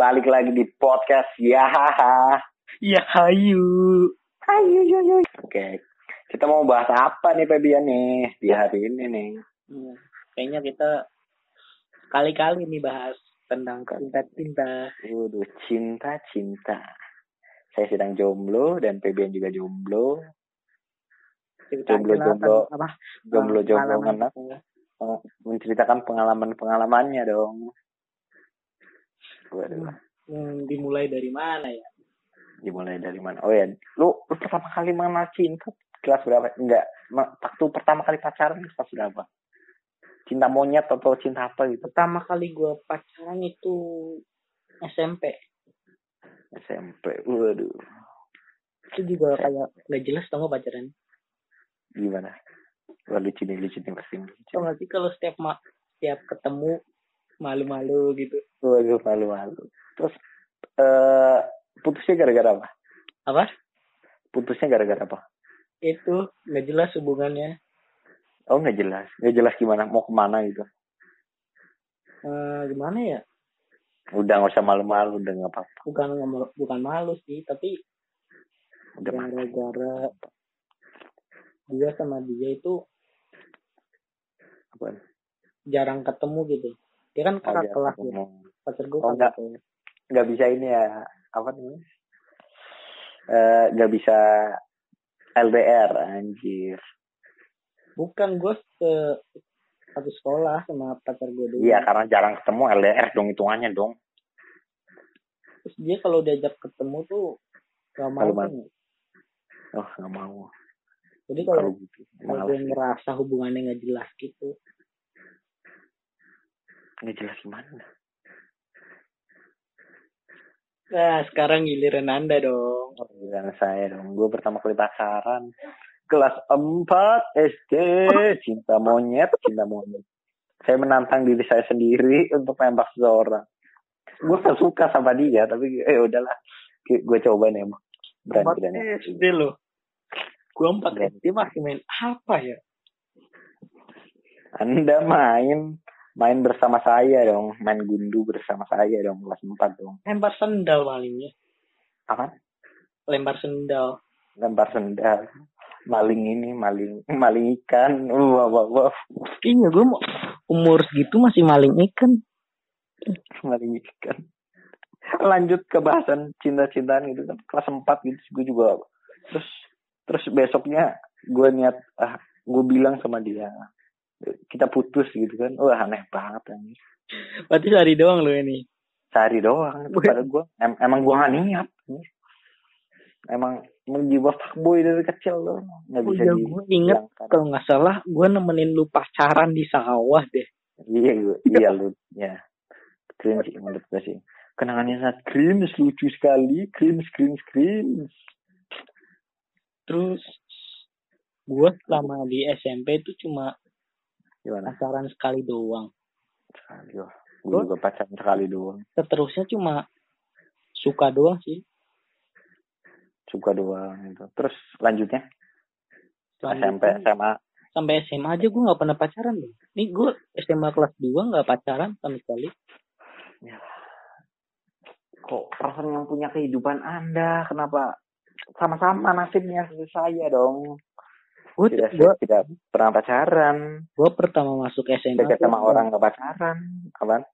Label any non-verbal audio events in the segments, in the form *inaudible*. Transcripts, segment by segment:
balik lagi di podcast ya haha. Ya hayu. Hayu yu yu. Oke, kita mau bahas apa nih Febian nih di hari ini nih? Hmm, kayaknya kita kali-kali nih bahas tentang cinta-cinta. Waduh, cinta cinta. Saya sedang jomblo dan Febian juga jomblo. Jomblo-jomblo. apa? Jomblo-jomblo Pengalaman anak kita. Peng- menceritakan pengalaman-pengalamannya dong. Waduh, Hmm, dimulai dari mana ya? dimulai dari mana? Oh ya, lu, lu pertama kali mengenal cinta kelas berapa? Enggak, waktu pertama kali pacaran kelas berapa? Cinta monyet atau cinta apa gitu? Pertama kali gue pacaran itu SMP. SMP. Waduh, Itu juga kayak gak jelas tau gak pacaran. gimana? Wah, lucu nih, lucu nih pasti. Lucu. Tau gak sih kalau setiap ma setiap ketemu malu-malu gitu. Waduh, malu-malu. Terus, eh putusnya gara-gara apa? Apa? Putusnya gara-gara apa? Itu gak jelas hubungannya. Oh, nggak jelas. Nggak jelas gimana, mau ke mana gitu. Eh, gimana ya? Udah nggak usah malu-malu, udah nggak apa-apa. Bukan bukan malu sih, tapi gara-gara dia sama dia itu Apaan? jarang ketemu gitu. Dia kan Oh, kakak biar kelas ya. Pacar gue Oh, kakak kelas. nggak bisa ini ya apa namanya Eh, nggak bisa LDR anjir Bukan gue se satu sekolah sama pacar gue dulu. iya karena jarang ketemu LDR dong hitungannya dong Terus dia kalau diajak ketemu tuh gak mau. Kan. oh nggak mau Jadi kalau kalau gitu gue ngerasa hubungannya gak jelas gitu. Nggak jelas gimana Nah sekarang giliran anda dong. oh, gimana saya dong gue pertama kali pacaran kelas 4 SD cinta monyet cinta monyet saya menantang diri saya sendiri untuk nembak seseorang gue gak suka sama dia tapi eh udahlah gue coba nih emang berani Empat berani SD loh. Gue empat. SD masih main apa ya? Anda main main bersama saya dong, main gundu bersama saya dong kelas 4 dong. Lempar sendal malingnya. Apa? Lempar sendal. Lempar sendal. Maling ini, maling *laughs* maling ikan. Uh, wah, wah, wah. Iya gue mau umur segitu masih maling ikan. *laughs* Maling ikan. Lanjut ke bahasan cinta-cintaan gitu kan. Kelas 4 gitu gue juga. Terus terus besoknya gue niat ah gue bilang sama dia kita putus gitu kan. Wah aneh banget anjir. Berarti sehari doang lo ini. sehari doang itu pada gue em- emang gue gak niat emang emang jiwa fuckboy dari kecil loh nggak Oh bisa di gue inget kalau nggak salah gue nemenin lu pacaran di sawah deh. iya gue iya lu ya. Cringe sih menurut gue sih. Kenangannya sangat cringe lucu sekali. Cringe cringe cringe Terus gue selama di SMP itu cuma gimana? Pacaran sekali doang. wah gue juga pacaran sekali doang. Seterusnya cuma suka doang sih. suka doang gitu. Terus lanjutnya? SMP SMA sampai SMA aja gue nggak pernah pacaran loh. Nih gue SMA kelas 2 nggak pacaran sama sekali. kok perasaan yang punya kehidupan anda kenapa sama-sama nasibnya seperti saya dong Gue tidak gue tidak pernah pacaran gue pertama masuk SMA tuh- sama orang nggak pacaran apa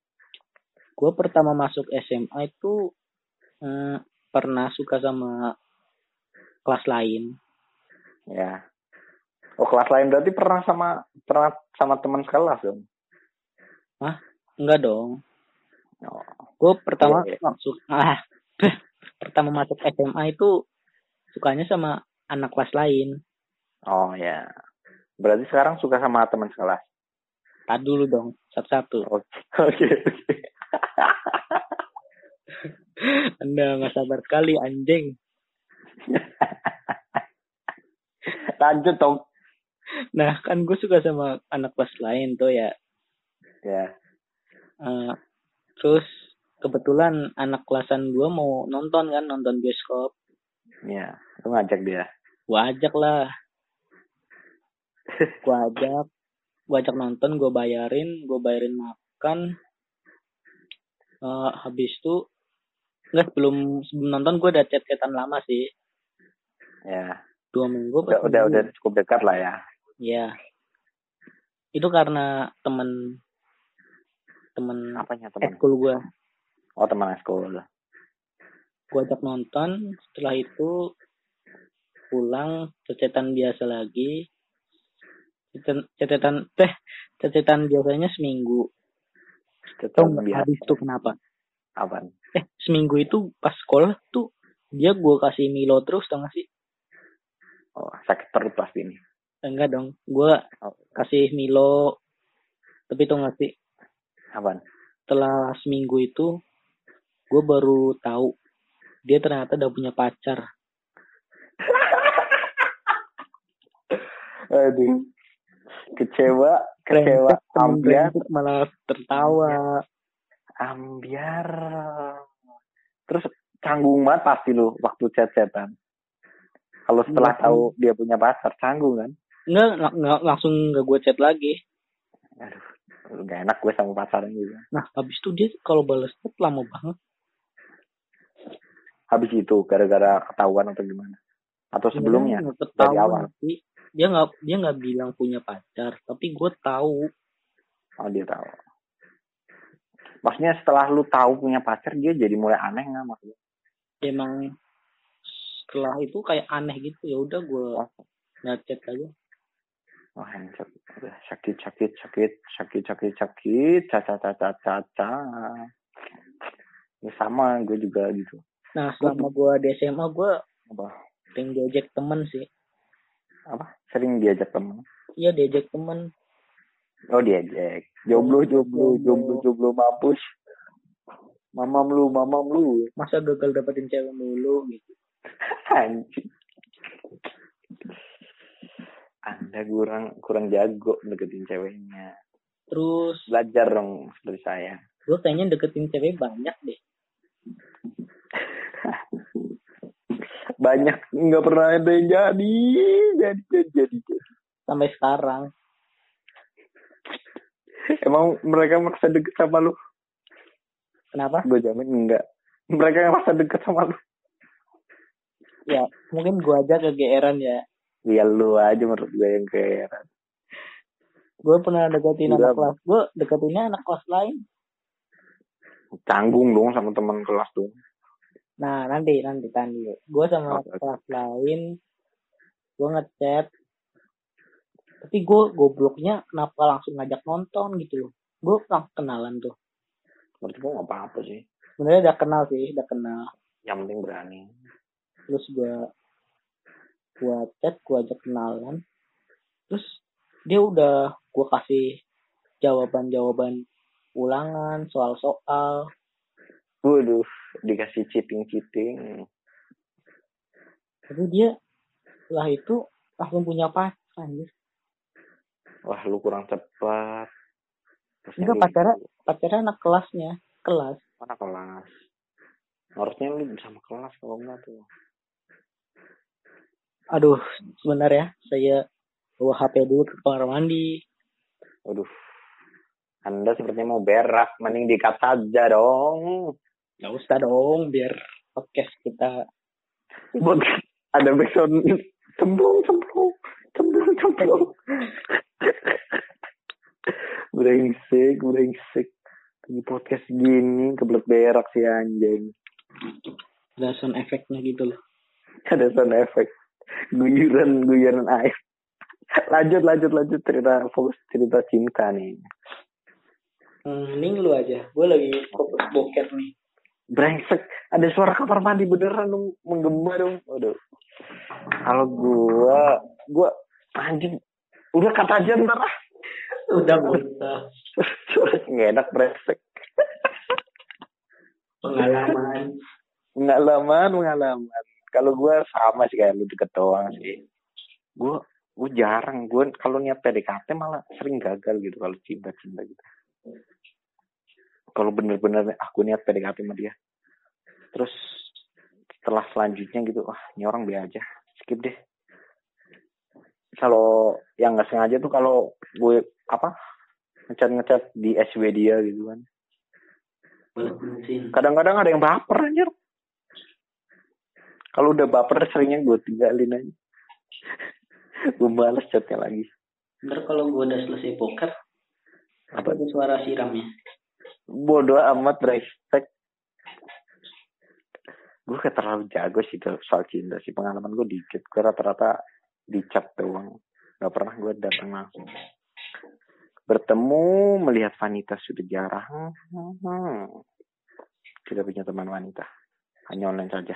gue pertama masuk SMA itu eh, pernah suka sama kelas lain. ya oh kelas lain berarti pernah sama pernah sama teman sekelas dong Enggak dong. oh, Gue pertama Iya, iya. masuk ah *laughs* pertama masuk SMA itu sukanya sama anak kelas lain. Oh ya berarti sekarang suka sama teman sekelas Tadi dulu dong, satu-satu. *laughs* oke oke oke. *laughs* Anda nggak sabar sekali anjing. *laughs* lanjut dong Nah kan gue suka sama anak kelas lain tuh ya. ya Eh, terus kebetulan anak kelasan gue mau nonton kan nonton bioskop. ya lu ngajak dia Gue ajak lah. *laughs* Gue ajak. Gue ajak nonton, gue bayarin, gue bayarin makan. Eh, habis itu Enggak sebelum sebelum nonton gue udah chat-chatan lama sih. Ya. Dua minggu. Udah, udah, seminggu. udah cukup dekat lah ya. Ya. Itu karena temen temen Apanya teman? ekskul gue. Oh teman sekolah. Gue ajak nonton. Setelah itu pulang cecetan biasa lagi. Cecetan teh cecetan biasanya seminggu. Nggak biasa. habis itu kenapa? Apaan? Eh seminggu itu pas sekolah tuh dia gue kasih Milo terus tau gak sih? Oh, sakit perut pasti ini. Enggak dong. Gue Oh. kasih Milo. Tapi tau gak sih? Apaan? Setelah seminggu itu gue baru tahu dia ternyata udah punya pacar. *laughs* Aduh. Kecewa, kecewa, ambiar, malah tertawa. ambiar. Terus canggung banget pasti lu waktu chat-chatan. Kalau setelah Iya, tahu dia punya pacar, canggung kan? Nggak, nggak langsung nggak gue chat lagi. Aduh, gak enak gue sama pacarnya gitu. Nah, habis itu dia kalau balas chat lama banget. Habis itu gara-gara ketahuan atau gimana? Atau sebelumnya? Nggak dari awal? sih. Dia nggak dia nggak bilang punya pacar, tapi gue tahu. Oh dia tahu. Maksudnya setelah lu tahu punya pacar dia jadi mulai aneh nggak maksudnya? Emang setelah itu kayak aneh gitu ya udah gue Oh, nggak chat aja. wah yang sakit, sakit sakit sakit sakit sakit sakit caca caca caca. Ya sama gue juga gitu. Nah, selama gue di SMA gue Apa? sering diajak temen sih. Apa? Sering diajak temen. Iya diajak temen. Oh diajak. Jomblo jomblo jomblo jomblo mampus. Mamam lu, mamam lu. Masa gagal dapetin cewek mulu gitu. *laughs* Anjing. Anda kurang kurang jago deketin ceweknya. Terus Belajar dong seperti saya. gue kayaknya deketin cewek banyak deh. *laughs* Banyak nggak pernah ada yang jadi, jadi, jadi, jadi, jadi. Sampai sekarang. Emang mereka maksa deket sama lu? Kenapa? Gue jamin enggak. Mereka yang maksa deket sama lu. Ya mungkin gue aja kegeeran ya. Ya lu aja menurut gue yang kayak Gue pernah deketin Gila, anak kelas. Gue deketinnya anak kelas lain. canggung dong sama teman kelas dong. Nah nanti nanti tadi. Gue sama oke. kelas lain. Gue ngechat. Tapi gue gobloknya kenapa langsung ngajak nonton gitu loh. Gue langsung kenalan tuh. Menurut gue nggak apa-apa sih. Sebenarnya udah kenal sih, udah kenal. Yang penting berani. Terus gue gue chat, gue ajak kenalan. Terus dia udah gue kasih jawaban-jawaban ulangan, soal-soal. Waduh, dikasih cheating-cheating. Tapi dia setelah itu langsung punya pacar anjir. Wah, lu kurang cepat. Terus Enggak, pacarnya- Pacarnya anak kelasnya, kelas. Mana kelas? Harusnya lu sama kelas kalau enggak tuh. Aduh, sebentar ya. Saya bawa HP dulu ke kamar mandi. Waduh. Anda sepertinya mau berak. Mending dikat saja dong. Gak usah dong, biar podcast kita. Buat ada backsound cemplung, cemplung, cemplung, cemplung. brengsek, brengsek. Di podcast gini kebelet berak si anjing. Ada sound efeknya gitu loh. Ada sound efek. Guyuran, guyuran air. lanjut, lanjut, lanjut cerita fokus cerita cinta nih. Hmm, mending lu aja. Gue lagi fokus boker nih. Brengsek, ada suara kamar mandi beneran dong, menggema dong. Aduh. Kalau gua, gua anjing, udah kata aja ntar ah. Udah. Suara *laughs* nggak enak brengsek. Pengalaman. Pengalaman, pengalaman. Kalau gua sama sih kayak lu deket doang sih. Gua, gua jarang. Gua kalau niat PDKT malah sering gagal gitu kalau cinta-cinta gitu. Kalau bener-bener aku niat PDKT sama dia. Terus setelah selanjutnya gitu, wah ini orang biasa aja. Skip deh. Kalau yang nggak sengaja tuh kalau gue apa ngecat-ngecat di SW dia gitu kan. Kadang-kadang ada yang baper anjir. Kalau udah baper seringnya gue tinggalin aja. *laughs* gue balas chatnya lagi. Ntar kalau gue udah selesai poker, apa ada suara siramnya? Bodoh amat respect. Gue kayak terlalu jago sih tuh soal cinta sih. Pengalaman gue dikit. Gue rata-rata dicap doang. Gak pernah gue datang langsung. Bertemu, melihat wanita sudah jarang. Hmm. Tidak punya teman wanita. Hanya online saja.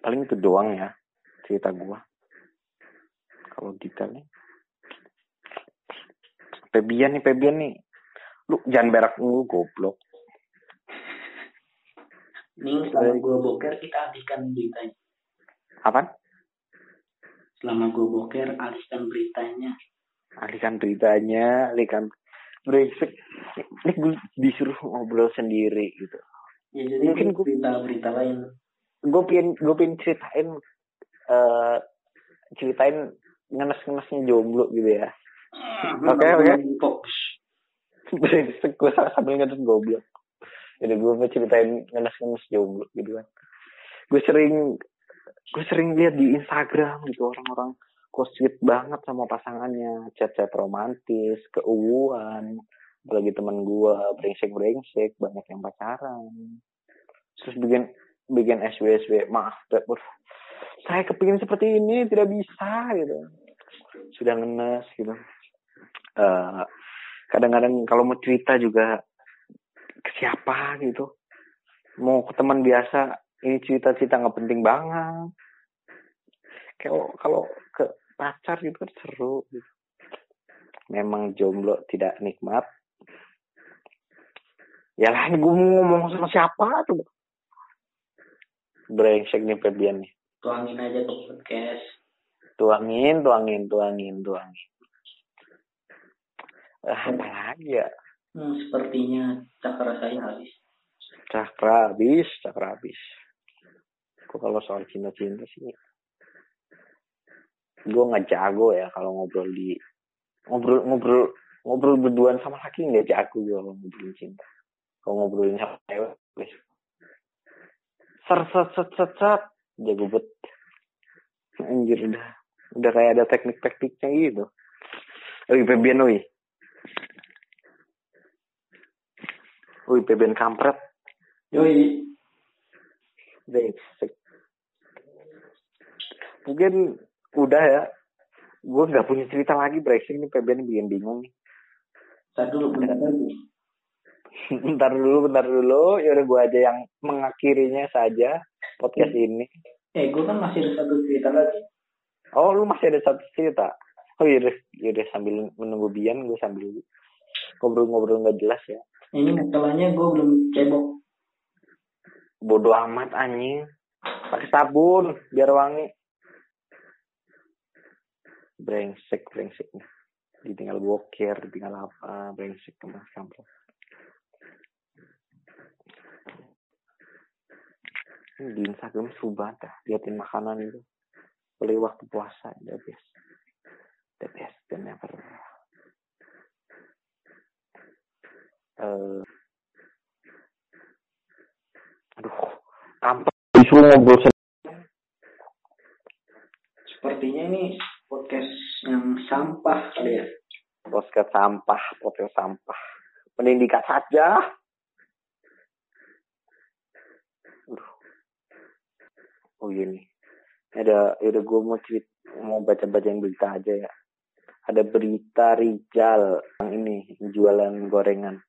Paling itu doang ya cerita gue. Kalau detailnya. Pebian nih, Pebian nih. Lu jangan berak mulu, goblok. Ning, selama gue boker, kita alihkan beritanya. Apaan? Selama gue boker, alihkan beritanya. alihkan beritanya, alihkan brengsek. Ini gue disuruh ngobrol sendiri gitu. Ya, jadi Mungkin gua- berita-berita lain. Gue pengen gue pengen ceritain eh ceritain ngenes-ngenesnya jomblo gitu ya. Oke, oke. Brengsek gue sambil ngenes goblok. Jadi gue mau ceritain ngenes-ngenes jomblo gitu kan. Gue sering gue sering lihat di Instagram gitu orang-orang kok sweet banget sama pasangannya, chat-chat romantis, keuuan, apalagi teman gue brengsek-brengsek, banyak yang pacaran. Terus bikin bikin SW-SW, maaf, aduh, saya kepingin seperti ini, tidak bisa gitu. Sudah ngenes gitu. Eh, kadang-kadang kalau mau cerita juga ke siapa gitu. Mau ke teman biasa, ini cerita-cerita nggak penting banget. Kalau kalau ke pacar gitu kan seru gitu. Memang jomblo tidak nikmat. Ya lah, ini gue mau ngomong sama siapa tuh? Brengsek nih Febian nih. Tuangin aja ke podcast. Tuangin, tuangin, tuangin, tuangin. Ah, apa lagi ya? Hmm, sepertinya cakra saya habis. Cakra habis, cakra habis. Kok kalau soal cinta-cinta sih, gue nggak jago ya kalau ngobrol di ngobrol ngobrol ngobrol berduaan sama laki nggak jago gue kalau ngobrolin cinta. Kalau ngobrolin sama cewek. Ser set set set set, jago bet. Anjir udah udah kayak ada teknik-tekniknya gitu. Oi, Febian, oi. Oi, Febian kampret. Yoi. Brengsek. Mungkin udah ya. Gue nggak punya cerita lagi brengsek ini ini bikin bingung nih. Tadi dulu bentar lagi. *laughs* bentar dulu, bentar dulu. Ya udah gue aja yang mengakhirinya saja podcast ini. Eh, gue kan masih ada satu cerita lagi. Oh, lu masih ada satu cerita? Oh iya, yaudah sambil menunggu Bian, gue sambil ngobrol-ngobrol nggak jelas ya. Ini masalahnya gue belum cebok. Bodoh amat anjing. Pakai sabun biar wangi. Brengsek, brengsek. Ditinggal boker, ditinggal apa, brengsek mas kampret. Di Instagram banget dah, liatin makanan itu. Boleh waktu puasa, the best. The best than ever. Eh, aduh, kampret. Disuruh ngobrol. Sepertinya ini podcast yang sampah kali ya. Podcast sampah, podcast sampah. Mending dikat saja. Aduh. Oh iya nih. Ada, udah gue mau cerita, mau baca-baca yang berita aja ya. Ada berita Rijal yang ini jualan gorengan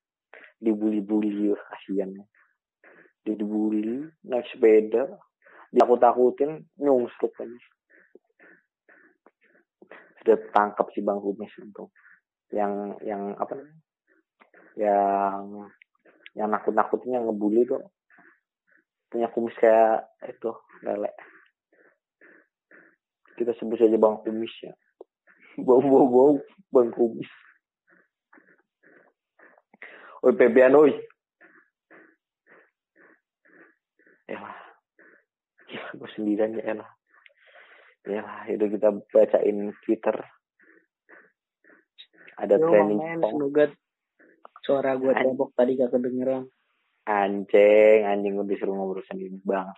dibully-bully kasihan. Dia dibully naik sepeda ditakut-takutin nyungsruk aja. Sudah tangkap si bang Kumis untung. Yang yang apa namanya? Yang yang nakut-nakutin yang ngebully tuh punya kumis kayak itu lele. Kita sebut saja bang kumis ya. Bau bau bau bang kumis oi pebean oi elah ya gue sendirian ya elah ya itu kita bacain twitter. Ada Yo, men, song semoga suara gue cebok tadi gak kedengeran. anjing anjing gue disuruh ngobrol sendiri bang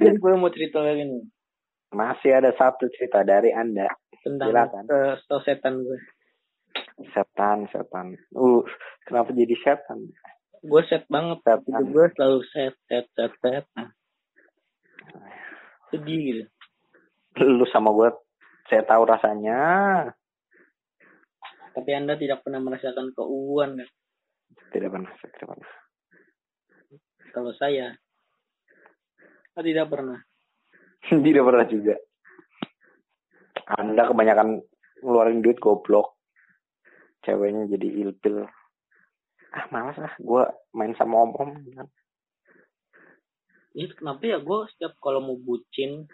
Jadi gue mau cerita lagi nih Masih ada satu cerita dari Anda. tentang Silakan. uh, setan gue. Setan, setan. Uh, kenapa jadi setan? Gue set banget. Setan. gue selalu set, set, set, set. Nah. Sedih gitu. Lu sama gue, saya tahu rasanya. Tapi anda tidak pernah merasakan keuuan kan? Tidak pernah, saya tidak pernah. Kalau saya, saya tidak pernah. *laughs* tidak pernah juga. Anda kebanyakan ngeluarin duit goblok. Ceweknya jadi ilpil. Ah, malas lah. Gue main sama om-om. kan. Itu kenapa ya gue setiap kalau mau bucin,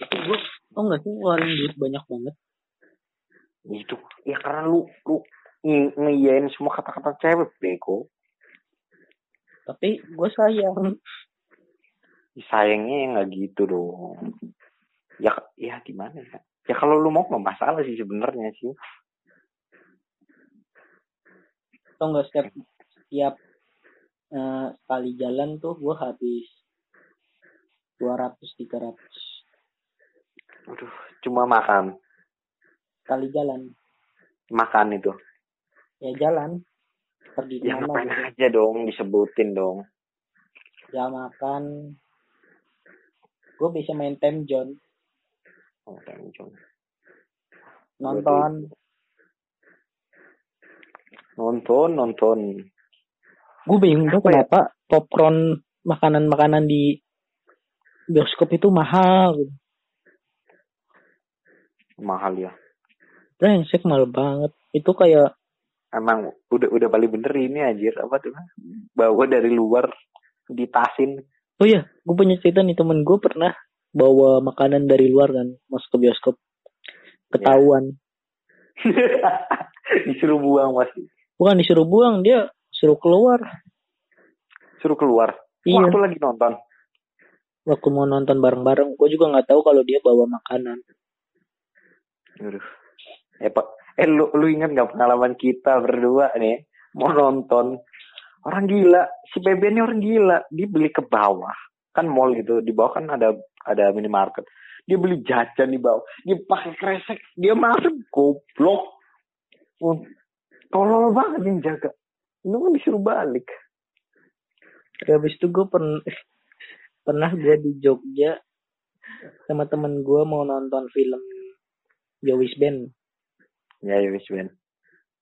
itu gue, oh nggak sih ngeluarin duit banyak banget. Itu. Ya karena lu, lu ngeyain semua kata-kata cewek, bego. Tapi gue sayang. sayangnya ya nggak gitu dong ya ya gimana ya ya kalau lu mau nggak masalah sih sebenarnya sih Tau nggak setiap setiap eh, sekali jalan tuh gue habis 200 300 aduh cuma makan? Sekali jalan. Makan itu? Ya jalan. Pergi ya ngapain gitu. aja dong disebutin dong. Ya makan. Gue bisa main time zone. Oh, nonton nonton nonton. Gue bingung tuh ya? kenapa popcorn makanan-makanan di bioskop itu mahal gitu. mahal ya. Brengsek mahal banget. Itu kayak emang udah udah paling bener ini anjir. Apa tuh? Bawa dari luar ditasin oh ya gue punya cerita nih. Temen gue pernah bawa makanan dari luar kan masuk ke bioskop. Ketahuan. *laughs* Disuruh buang pasti bukan disuruh buang dia suruh keluar suruh keluar iya waktu lagi nonton waktu mau nonton bareng-bareng gue juga nggak tahu kalau dia bawa makanan Aduh. Eh, Pak. Eh, lu, lu ingat nggak pengalaman kita berdua nih? Mau nonton. Orang gila. Si Bebe ini orang gila. Dia beli ke bawah. Kan mall gitu. Di bawah kan ada ada minimarket. Dia beli jajan di bawah. Dia pakai kresek. Dia masuk. Goblok. Tolol banget yang jaga. Lu kan disuruh balik. Ya, habis itu gue pernah pernah gue di Jogja sama temen gue mau nonton film Yowis Band Ya, ya wis Ben.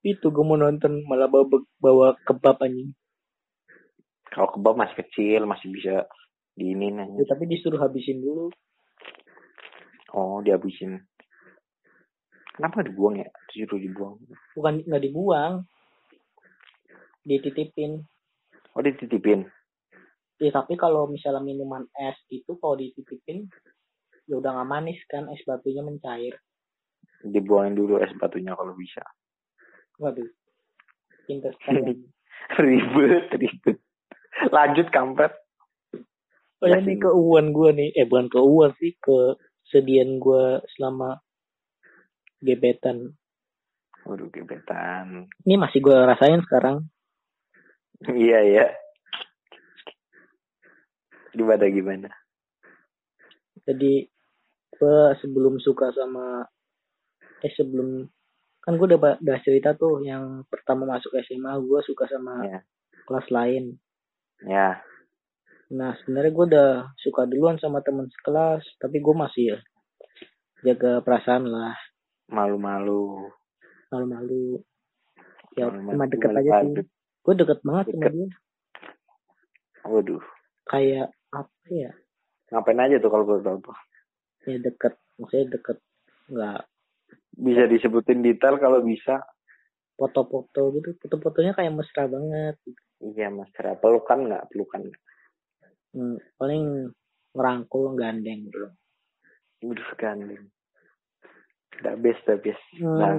itu gue mau nonton malah bawa bawa kebab anjing Kalau kebab masih kecil, masih bisa diinin Ya, tapi disuruh habisin dulu Oh, dihabisin. Kenapa nggak dibuang ya? Disuruh dibuang. bukan nggak dibuang dititipin Oh, dititipin. ya tapi kalau misalnya minuman es itu kalau dititipin ya udah nggak manis kan es batunya mencair dibuangin dulu es batunya kalau bisa. waduh pinter sekali *laughs* ribet, ribet. Lanjut kampret. oh ya ini keuuan gue nih eh bukan keuuan sih kesedihan gue selama gebetan Waduh, gebetan. ini masih gue rasain sekarang Iya, iya. Gimana, gimana? jadi gue sebelum suka sama eh sebelum kan gue udah, udah cerita tuh yang pertama masuk SMA gue suka sama Ya. kelas lain Ya, nah sebenarnya gue udah suka duluan sama temen sekelas tapi gue masih ya jaga perasaan lah malu-malu. malu-malu ya Malu-malu, cuma deket aja sih malu-malu. gue deket banget sama Deket. dia Waduh, kayak apa ya ngapain aja tuh kalau boleh tahu tuh? ya deket maksudnya deket nggak Bisa disebutin detail kalau bisa. foto-foto gitu foto-fotonya kayak mesra banget Iya, mas. Cara pelukan nggak? Pelukan? Hmm, paling ngerangkul gandeng gitu Waduh, gandeng. Udah best, udah best. Hmm. Nah,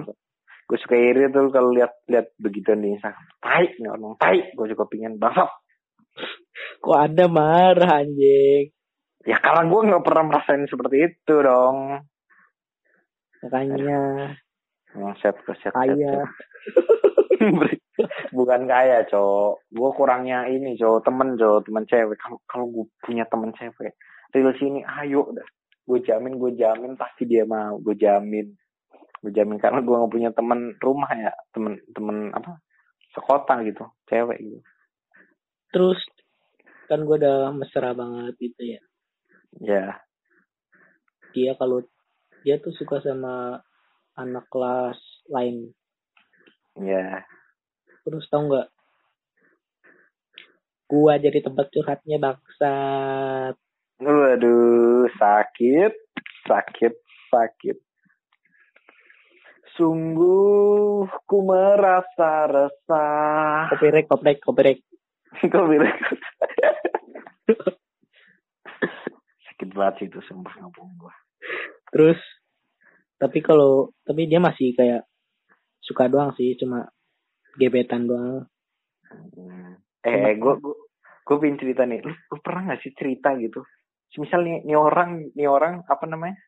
gue suka iri tuh kalau lihat lihat begitu nih Instagram. Tai, nih orang tai. Gue juga pingin banget. kok ada marah anjing Ya karena gue nggak pernah merasain seperti itu dong. makanya ke set. set, kaya *laughs* bukan kaya cowok gue kurangnya ini cowok temen cowok temen cewek kalau kalau gue punya temen cewek real sini ayo dah gue jamin gue jamin pasti dia mau. Gue jamin. Gue jamin karena gue gak punya temen rumah ya. Temen temen apa? Sekota gitu. Cewek gitu. Terus kan gue udah mesra banget gitu ya. Ya. Dia kalau dia tuh suka sama anak kelas lain. Ya. Terus tau nggak? Gua jadi tempat curhatnya bangsat waduh sakit sakit sakit sungguh ku merasa resah copyright copyright copyright kok bilang sakit banget sih itu sumpah ngomong gua terus tapi kalau tapi dia masih kayak suka doang sih cuma gebetan doang Hmm. Eh, gue gue gue pengen cerita nih. Lu, lu pernah gak sih cerita gitu? Misal nih, nih orang, nih orang apa namanya?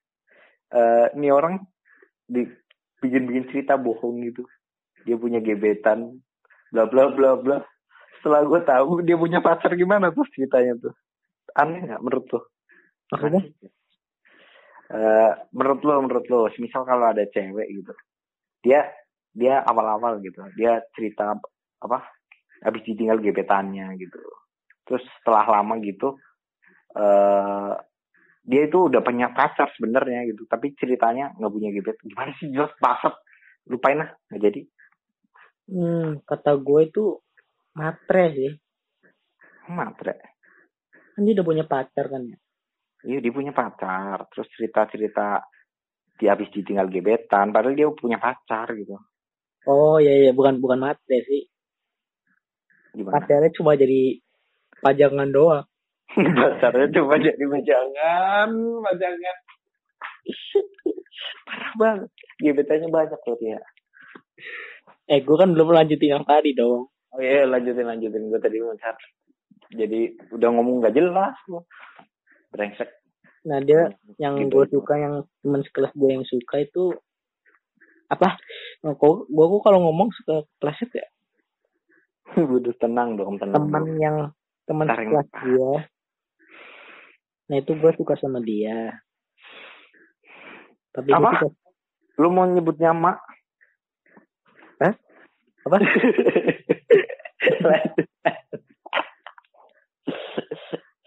Eh, nih orang di bikin-bikin cerita bohong gitu. Dia punya gebetan, bla bla bla bla. Setelah gue tahu dia punya pacar gimana tuh ceritanya tuh? Aneh nggak menurut lo? maksudnya Eh, menurut lo, menurut lo, misal kalau ada cewek gitu, dia dia awal-awal gitu, dia cerita apa? Habis ditinggal gebetannya gitu. Terus setelah lama gitu, eh dia itu udah punya pacar sebenarnya gitu, tapi ceritanya nggak punya gebet. Gimana sih jelas basep? Lupain lah, nggak jadi. hmm, kata gue itu matre sih Matre. kan dia udah punya pacar kan ya Iya dia punya pacar, terus cerita-cerita dia habis ditinggal gebetan, padahal dia punya pacar gitu. oh iya iya bukan bukan matre sih Gimana? pacarnya cuma jadi pajangan doang Dasarnya cuma jadi pajangan, pajangan. Parah banget. Gebetannya banyak loh dia. eh gue kan belum lanjutin yang tadi dong Oh iya, lanjutin lanjutin gue tadi mau. Jadi udah ngomong gak jelas gua. Brengsek. nah dia yang Gitu. gue suka yang teman sekelas gue yang suka itu apa Nah, kok gue kok kalau ngomong suka kelasnya kayak *laughs* Udah tenang dong, tenang. teman yang teman Tarik. kelas gue nah itu gue suka sama dia tapi Apa? suka Lu mau nyebutnya mak? Hah? apa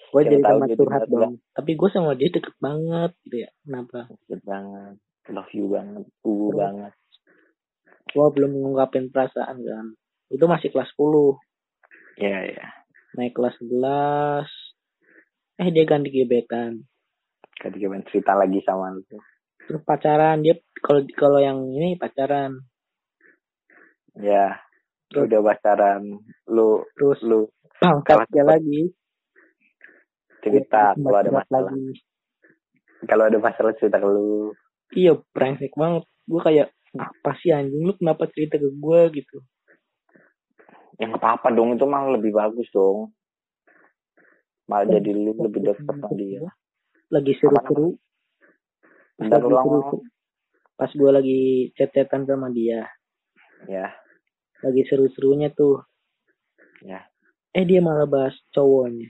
gue jadi jadi curhat dong tapi gue sama dia deket banget gitu ya kenapa Sakit banget. Love you banget. Uh banget. gue belum mengungkapin perasaan kan itu masih kelas 10 Iya, iya. naik kelas 11 eh dia ganti gebetan Tadi gimana cerita lagi sama lu. terus pacaran dia kalau kalau yang ini pacaran Ya. Terus? Udah pacaran. Lu, terus lu pangkat dia lagi cerita kalau ada masalah. lagi. Kalau ada masalah cerita ke lu. iya brengsek banget gue kayak apa sih anjing lu kenapa cerita ke gue gitu Ya nggak apa-apa dong, itu malah lebih bagus dong. Malah Ya, jadi lu lebih dekat sama dia. lagi seru-seru Bentar lagi seru-seru. pas gue lagi chat-chatan sama dia Ya, lagi seru-serunya tuh ya. eh dia malah bahas cowoknya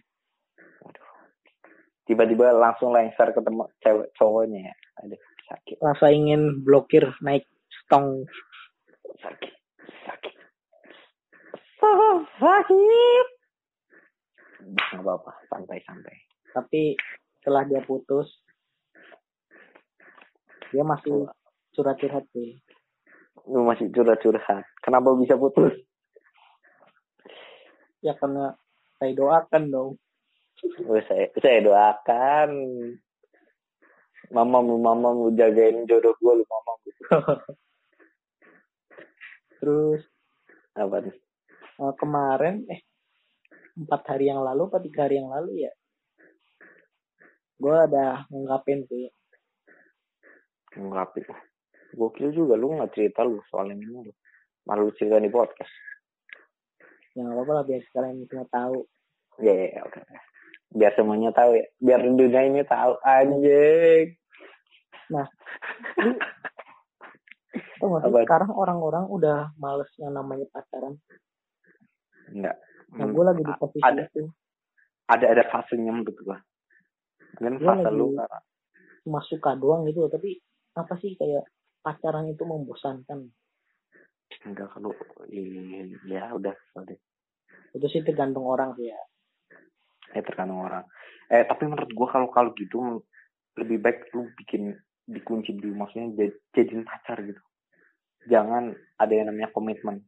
Tiba-tiba langsung lengser ketemu cewek cowoknya ya. Aduh, sakit, rasa ingin blokir naik stong sakit, sakit. Oh, sakit. Nggak apa-apa, santai-santai. tapi setelah dia putus dia masih curhat-curhat sih Lu masih curhat-curhat. Kenapa bisa putus? ya karena saya doakan dong Oh, saya, saya doakan. Mama, mama mau jagain jodoh gue, lu mama. *laughs* terus Apa nih? eh, kemarin eh empat hari yang lalu atau tiga hari yang lalu ya gue ada ngungkapin sih Ngapin. Gokil juga lu nggak cerita lu soal ini lu. Malah lu cerita di podcast. yang apa apa lah biar sekalian semua tahu Ya, ya, ya, oke. Biar semuanya tahu ya. Biar dunia ini tahu anjing. nah *laughs* Apa? sekarang orang-orang udah males yang namanya pacaran Enggak. Nah, gue lagi di posisi ada itu. ada ada fasenya menurut gua. Mungkin Gua fase lagi- lu karena Cuma suka doang gitu. Tapi apa sih kayak pacaran itu membosankan. enggak kalau ya udah udah Itu sih tergantung orang sih ya. eh tergantung orang. Eh tapi menurut gua kalau kalau gitu lebih baik lu bikin dikunci dulu maksudnya jad- jadiin pacar gitu. Jangan ada yang namanya komitmen.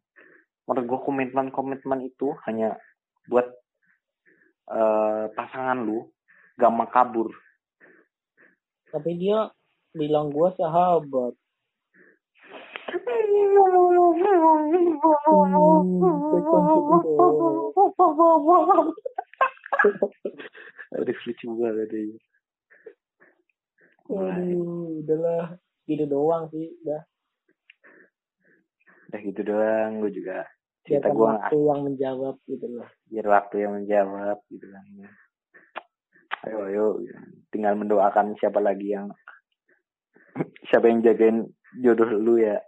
Menurut gua komitmen komitmen itu hanya buat eh pasangan lu gampang kabur. Tapi dia bilang gue sahabat. Aduh lucu banget dia. Aduh, udahlah. Gitu doang sih. Udah. Udah gitu doang gue juga cerita gue waktu yang menjawab gitu loh. biar waktu yang menjawab gitu kan ayo ayo tinggal mendoakan siapa lagi yang *coughs* siapa yang jagain jodoh lu ya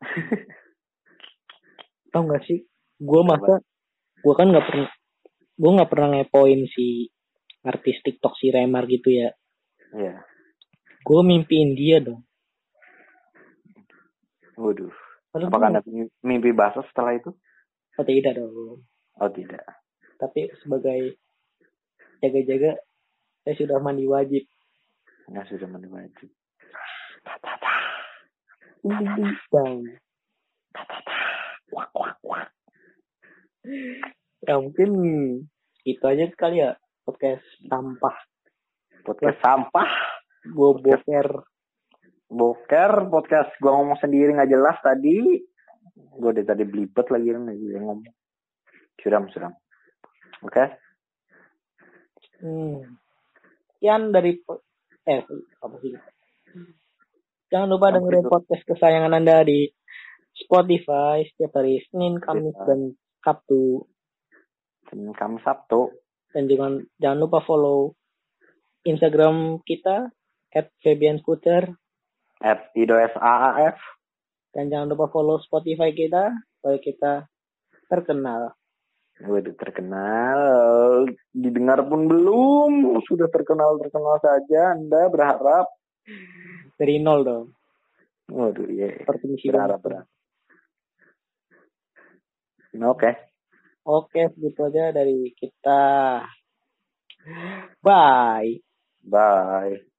*laughs* Tau gak sih? Gue masa, gue kan gak pernah, gue gak pernah ngepoin si artis TikTok si Remar gitu ya. ya Gue mimpiin dia dong. waduh Padahal apakah ada mimpi basah setelah itu? Oh tidak dong. oh tidak. Tapi sebagai jaga-jaga, saya sudah mandi wajib. nggak sudah mandi wajib. Bang. wak wak wak. Ya mungkin itu aja sekali ya podcast sampah. podcast sampah. Gue boker. podcast gua ngomong sendiri nggak jelas tadi gua udah tadi belibet lagi dia ngomong suram suram oke Hmm. Sekian dari eh apa sih? Jangan lupa Apa dengerin itu? podcast kesayangan Anda di Spotify setiap hari Senin, Kamis, dan Sabtu. Senin Kamis Sabtu Dan jangan jangan lupa follow Instagram kita at Fabian at idos AAF dan jangan lupa follow Spotify kita supaya kita terkenal. Waduh terkenal. Didengar pun belum. Sudah terkenal terkenal saja. Anda berharap? Dari nol dong. waduh iya. Seperti misi berharap berharap. Oke. Oke, segitu aja dari kita. Bye. bye